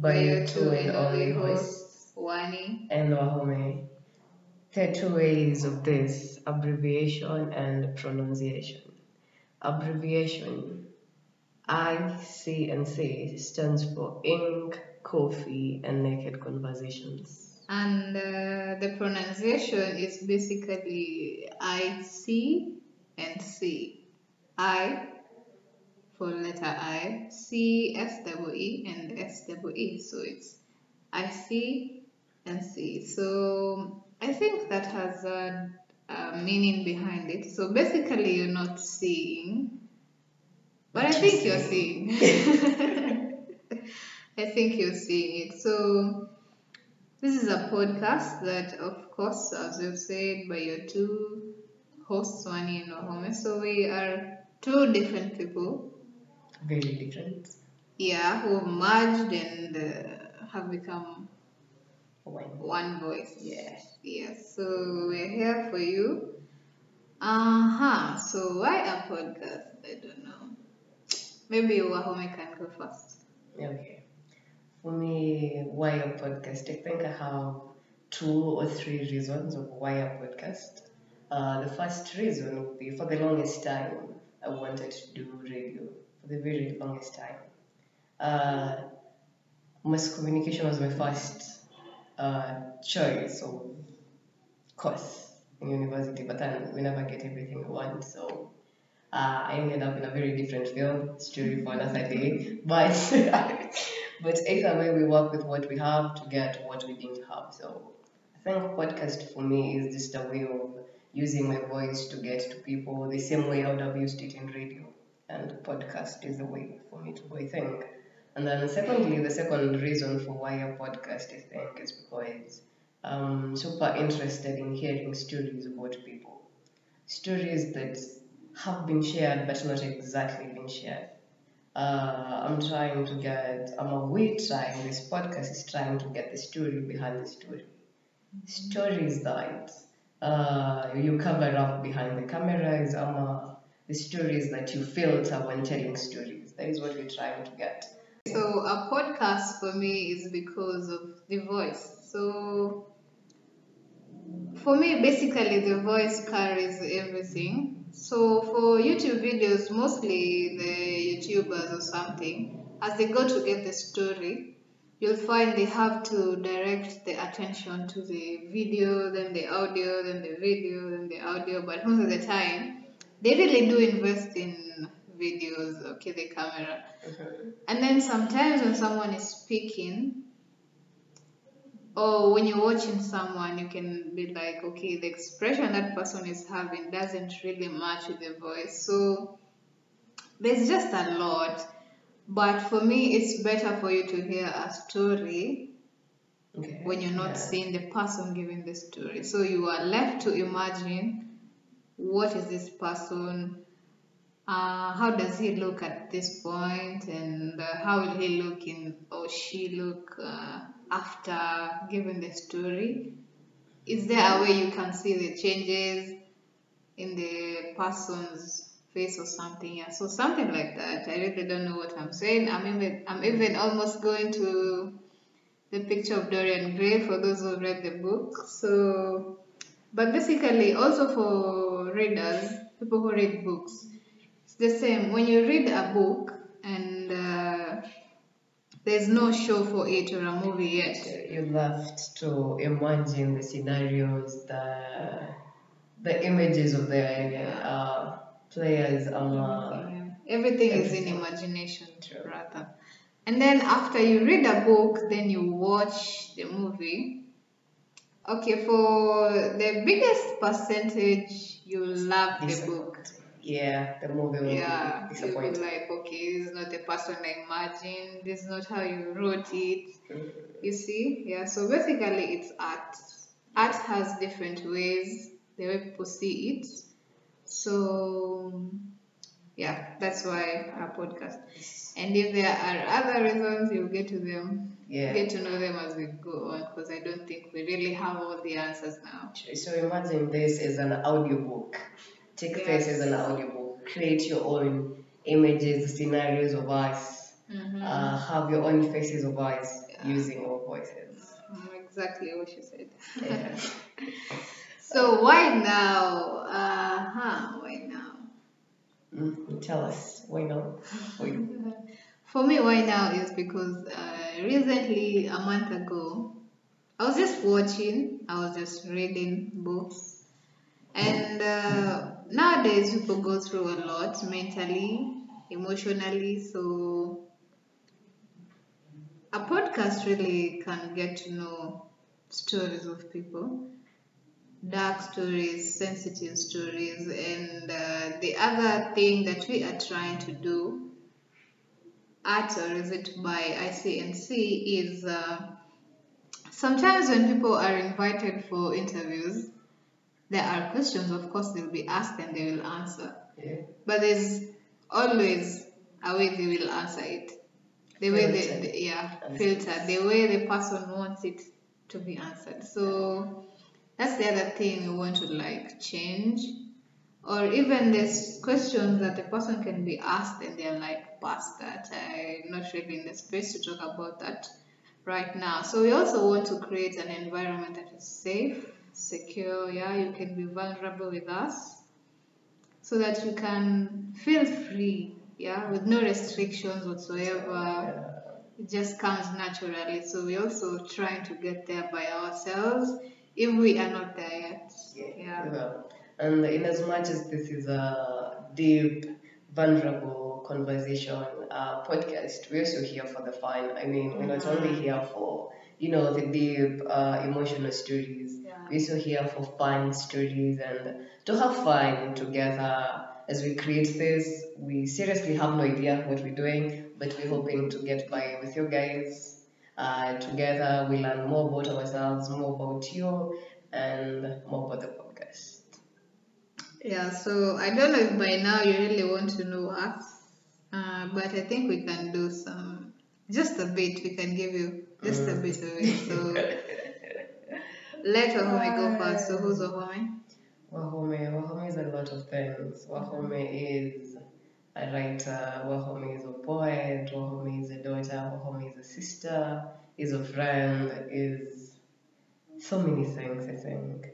by your two and only host hosts, Wani. and Wahome. There are two ways of this abbreviation and pronunciation. Abbreviation ICNC stands for Ink, Coffee, and Naked Conversations. And uh, the pronunciation is basically I C and C. I for letter I, C S double E and S double E. So it's I C and C. So I think that has a, a meaning behind it. So basically, you're not seeing, but I think you're seeing. I think you're seeing it. So this is a podcast that, of course, as you've said, by your two hosts, Wani and Wahome. So we are two different people, Very different. yeah, who have merged and uh, have become One. one voice. Yes. Yes. So we're here for you. Uh huh. So why a podcast? I don't know. Maybe Wahome can go first. Okay. For me, why a podcast? I think I have two or three reasons of why a podcast. Uh, the first reason would be for the longest time, I wanted to do radio for the very longest time. Uh, mass communication was my first uh, choice of course in university, but then we never get everything we want, so uh, I ended up in a very different field, story for another day. But but either way, we work with what we have to get what we didn't have. So I think podcast for me is just a way of using my voice to get to people the same way I would have used it in radio. And podcast is the way for me to think. And then secondly, the second reason for why a podcast, I think, is because I'm super interested in hearing stories about people. Stories that have been shared but not exactly been shared. Uh, I'm trying to get, I'm a we trying, this podcast is trying to get the story behind the story. Stories that uh, you cover up behind the cameras, um, the stories that you filter when telling stories. That is what we're trying to get. So a podcast for me is because of the voice. So for me, basically, the voice carries everything. So for YouTube videos, mostly the YouTubers or something, as they go to get the story, you'll find they have to direct the attention to the video, then the audio, then the video, then the audio. But most of the time, they really do invest in videos, okay, the camera. And then sometimes when someone is speaking, or when you're watching someone, you can be like, okay, the expression that person is having doesn't really match with the voice. So there's just a lot. But for me, it's better for you to hear a story Okay. when you're not Yeah. seeing the person giving the story. So you are left to imagine what is this person, uh, how does he look at this point, and uh, how will he look in or she look uh, after giving the story. Is there a way you can see the changes in the person's face or something? Yeah, so something like that. I really don't know what I'm saying. I'm even I'm even almost going to the picture of Dorian Gray for those who read the book. So, but basically, also for readers, people who read books, it's the same. When you read a book and uh, there's no show for it or a movie yet, You left to imagine the scenarios, the the images of the uh, players. Um, uh, Yeah. everything is in imagination, rather. And then after you read a book, then you watch the movie. Okay, for the biggest percentage, you love the book. yeah, the movie will Yeah, be you'll be disappointing. like, okay, this is not the person I imagined. This is not how you wrote it. Mm-hmm. You see? Yeah, so basically it's art. Art has different ways, the way people see it. So, yeah, that's why our podcast. And if there are other reasons, you'll get to them, Yeah. get to know them as we go on, because I don't think we really have all the answers now. So imagine this is an audiobook. Take this as an audiobook. Create your own images, scenarios of us. Mhm. Uh, have your own faces of us. Yeah. using our voices. Mm, Exactly what you said. Yeah. So why now? Uh huh. Why now? Tell us why not? Why- For me, why now is because uh, recently, a month ago, I was just watching, I was just reading books, and uh, nowadays people go through a lot mentally, emotionally, so a podcast really can get to know stories of people dark stories, sensitive stories, and uh, the other thing that we are trying to do at or is it by ICNC is uh, sometimes when people are invited for interviews, there are questions, of course, they'll be asked and they will answer. Yeah. But there's always a way they will answer it. The way they, Filtered. the- yeah, filtered, the way the person wants it to be answered. So that's the other thing we want to like change. Or even there's questions that the person can be asked and they're like, past that. I'm not really in the space to talk about that right now. So we also want to create an environment that is safe, secure. Yeah, you can be vulnerable with us so that you can feel free. Yeah, with no restrictions whatsoever. It just comes naturally. So we're also trying to get there by ourselves if we are not there yet. Yeah. Well, and in as much as this is a deep, vulnerable conversation uh, podcast, we're also here for the fun. I mean, we're not only here for, you know, the deep, uh, emotional stories. Yeah. We're also here for fun stories and to have fun together as we create this. We seriously have no idea what we're doing, but we're hoping to get by with you guys. Uh, together, we learn more about ourselves, more about you, and more about the podcast. Yeah, so I don't know if by now you really want to know us, uh, but I think we can do some, just a bit, we can give you just a bit of it. So let Wahome go first. So who's Wahome? Wahome, Wahome is a lot of things. Wahome is a writer, Wahome is a poet, Wahome is a daughter, Wahome is a sister, is a friend, is so many things, I think.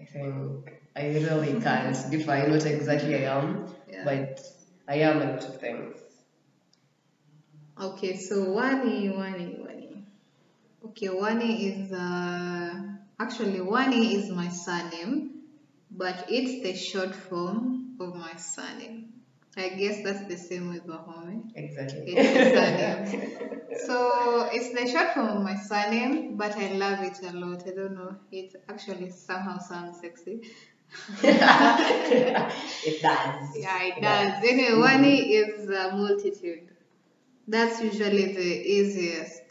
I think I really can't define what exactly I am, Yeah. but I am a lot of things. Okay, so Wani, Wani, Wani. Okay, Wani is uh, actually Wani is my surname, but it's the short form of my surname. I guess that's the same with Wahome. Exactly. It's surname. So it's the short form of my surname, but I love it a lot. I don't know. It actually somehow sounds sexy. it does. Yeah, it does. Anyway, Wani is a multitude. That's usually the easiest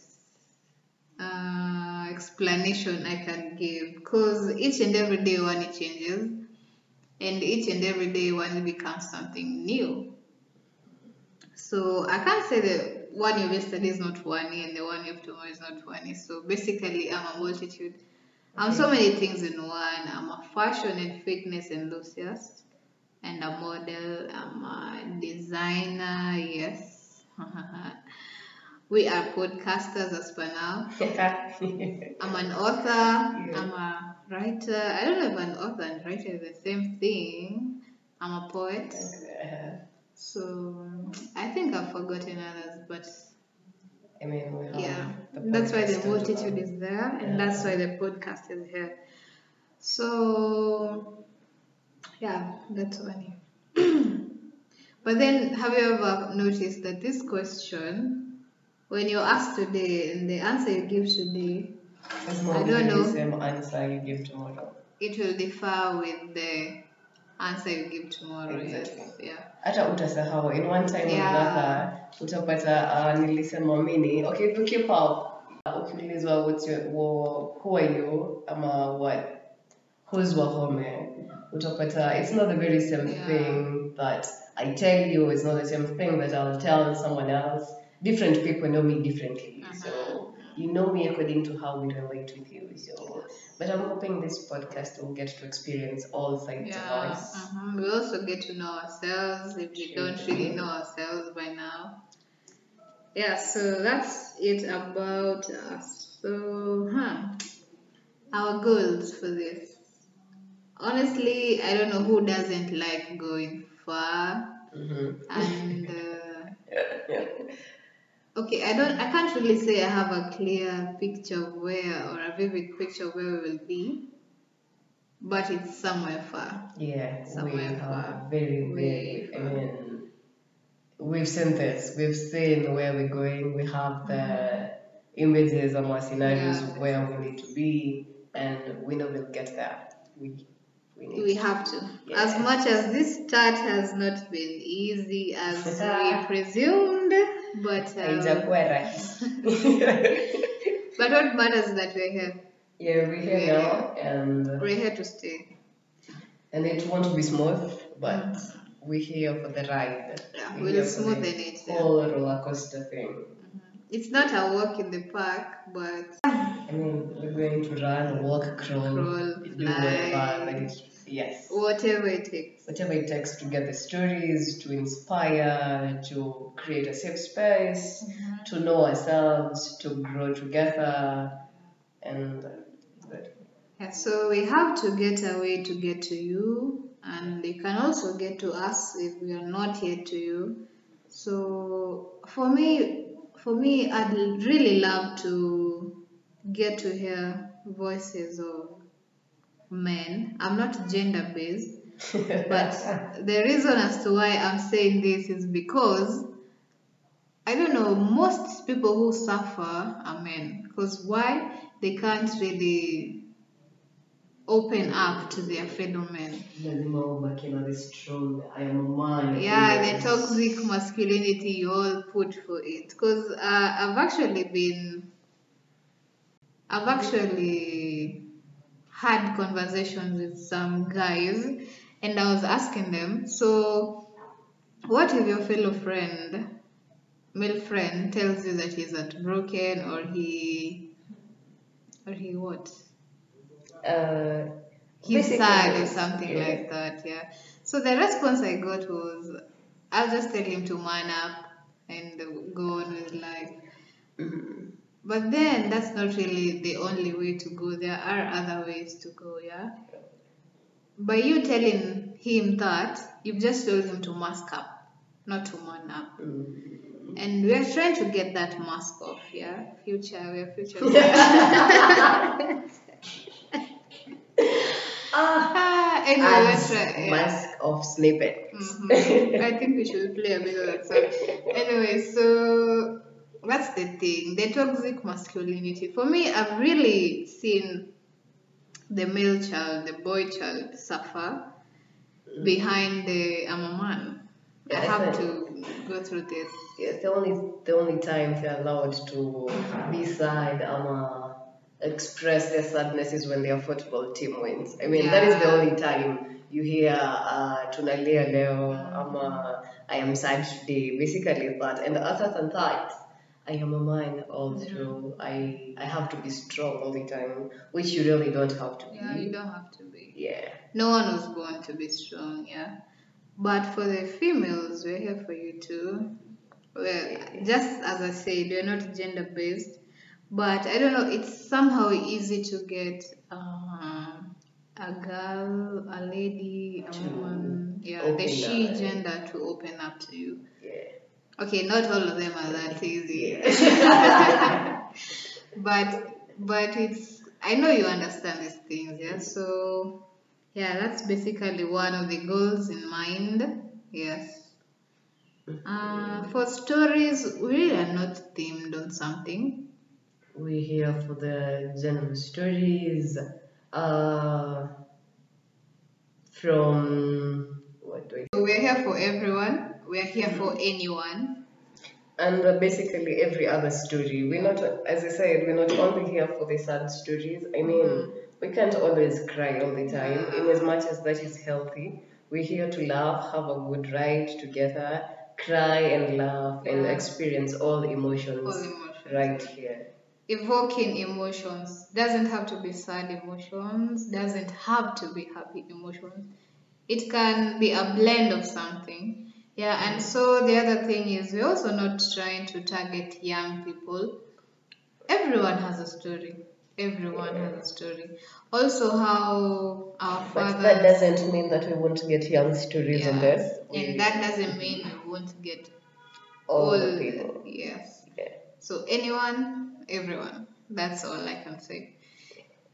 uh, explanation I can give because each and every day Wani changes, and each and every day one becomes something new. So I can't say the one of yesterday is not Wani and the one of tomorrow is not Wani. So basically, I'm a multitude. I'm so many things in one. I'm a fashion and fitness enthusiast and a model. I'm a designer. Yes. we are podcasters as per now. I'm an author. I'm a writer. Uh, I don't know if an author and writer is the same thing. I'm a poet. So I think I've forgotten others, but I mean, we have yeah, that's why the multitude is there, and Yeah. that's why the podcast is here. So yeah, that's funny. but then, have you ever noticed that this question, when you ask today and the answer you give today, I don't know. the same answer you give tomorrow. it will differ with the answer you give tomorrow. Exactly. Yes, yeah. hata utasahau in one time Yeah. unataka utapata uh, nilisema mini okay if you keep up uh, ukiulizwa what's your who are you ama what who's wahome utapata it's not the very same Yeah. thing that i tell you it's not the same thing that i'll tell someone else different people know me differently so you know me according to how we relate with you so but i'm hoping this podcast will get to experience all sides of us uh-huh. we also get to know ourselves if we don't really know ourselves by now. yeah, so that's it about us. So, huh, our goals for this. Honestly, I don't know who doesn't like going far, Mhm. and uh, okay, I don't, I can't really say I have a clear picture of where or a vivid picture of where we will be, but it's somewhere far. Yeah, Somewhere far. very, very, I far. mean, we've seen this, we've seen where we're going, we have the mm-hmm. images and our scenarios Yeah. where we need to be, and we know we'll get there. We, we We have to. Yeah. As much as this start has not been easy as we presumed, but um, Haijakuwa rahisi. but what matters is that we're here. yeah, we're here Yeah. now, and We're here to stay. and it won't be smooth, but we're here for the ride. Yeah, We're we'll here for the smoothen it. yeah. Roller coaster thing. It's not a walk in the park, but I mean, we're going to run, walk, crawl, Crawl, do fly. whatever, but it, yes. whatever it takes. Whatever it takes to get the stories, to inspire, to create a safe space, to know ourselves, to grow together, and uh, that- Yeah, so we have to get a way to get to you, and you can also get to us if we are not here to you. So for me, for me, I'd really love to get to hear voices of men. I'm not gender based, but the reason as to why I'm saying this is because I don't know, most people who suffer are men. Because why? They can't really open up to their fellow men. lazima ubaki na the strong I am a man. Yeah, the toxic masculinity you all put for it. Because uh, I've actually been, I've actually had conversations with some guys, and I was asking them, so what if your fellow friend, male friend, tells you that he's heartbroken or he, or he what? Uh, he's sad or something yeah. like that, yeah. So the response I got was, I'll just tell him to man up and go on with life. But then that's not really the only way to go. There are other ways to go, yeah. By you telling him that, you've just told him to mask up, not to man up. Mhm. And we are trying to get that mask off, yeah. Future, we are future. Ah, anyway, we're. Yeah. mask of snippet. Mhm. I think we should play a bit of that song. Anyway, so that's the thing. The toxic masculinity. For me, I've really seen the male child, the boy child suffer behind the I'm a man. I Yeah, I have to go through this. Yes, the only the only time they're allowed to be sad or express their sadness is when their football team wins. I mean, that is the only time you hear uh, tunalia leo ama I am sad today. Basically that, and the other than that. I am a man all through. I I have to be strong all the time, which you really don't have to be. Yeah, you don't have to be. Yeah. No one was born to be strong, yeah. But for the females, we're here for you too. Well, just as I said, we're not gender based, but I don't know, it's somehow easy to get um, a girl, a lady, a woman, yeah, the she up. gender to open up to you. Yeah. Okay, not all of them are that easy. But but it's I know you understand these things, yeah. So yeah, that's basically one of the goals in mind. Yes. Uh, for stories, we really are not themed on something. We're here for the general stories. Uh, from what do I So we're here for everyone. We're here for mm-hmm. anyone. and uh, basically every other story. We're not, as I said, we're not only here for the sad stories. I mean, mm-hmm. we can't always cry all the time. Mm-hmm. In as much as that is healthy, we're here to laugh, have a good ride together, cry and laugh, and experience all emotions All emotions. right here. Evoking emotions doesn't have to be sad emotions. Doesn't have to be happy emotions. It can be a blend of something. Yeah, and so the other thing is we're also not trying to target young people. Everyone has a story. Everyone has a story. Also, how our But that doesn't mean that we won't get young stories Yeah. this. And that doesn't mean we won't get all all the people. Yes. Yeah. So anyone, everyone. That's all I can say.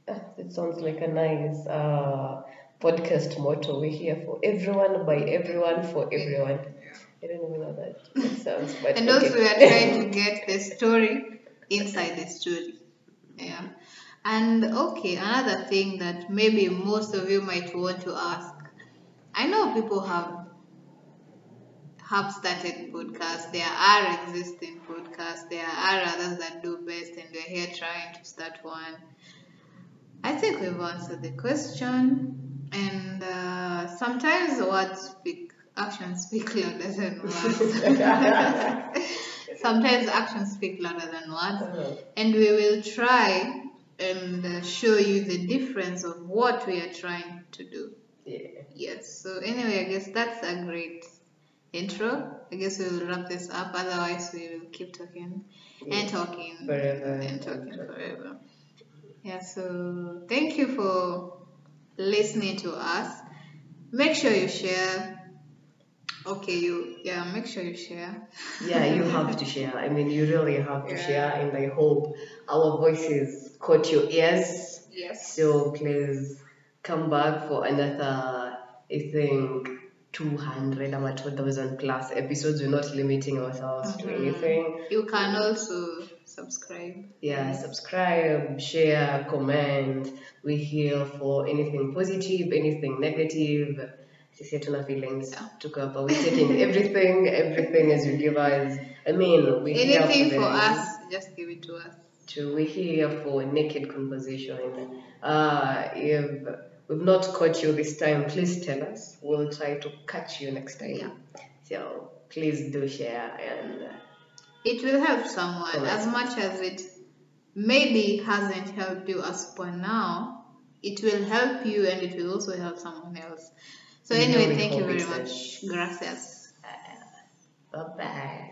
Ah, It sounds like a nice uh, podcast motto. We're here for everyone, by everyone, for everyone. I don't even know that. That sounds but And okay. also, we are trying to get the story inside the story. Yeah. And okay, another thing that maybe most of you might want to ask. I know people have have started podcasts. There are existing podcasts. There are others that do best, and we're here trying to start one. I think we've answered the question, sometimes words speak, actions speak louder than words. sometimes actions speak louder than words, Uh, and we will try and show you the difference of what we are trying to do. yeah. Yes. So anyway, I guess that's a great intro. I guess we will wrap this up. Otherwise, we will keep talking and talking Forever. and talking forever. Yeah. So thank you for listening to us. Make sure you share. Okay, you yeah. Make sure you share. Yeah, you have to share. I mean, you really have to Yeah. share, and I hope our voices caught your ears. Yes. So please come back for another, I think, 200 or 2000 plus episodes. We're not limiting ourselves to Mhm. anything. You can also subscribe. Yeah, subscribe, share, comment. We're here for anything positive, anything negative. Sisi hatuna feelings. Yeah. Tuko hapa. We're taking everything, everything as you give us. I mean, we're Anything for, for us, just give it to us. to we're here for naked conversation. Uh, if we've not caught you this time, please tell us. We'll try to catch you next time. Yeah. So please do share and It will help someone Correct. as much as it maybe hasn't helped you as for now. It will help you and it will also help someone else. So anyway, thank you very much. Gracias. bye bye.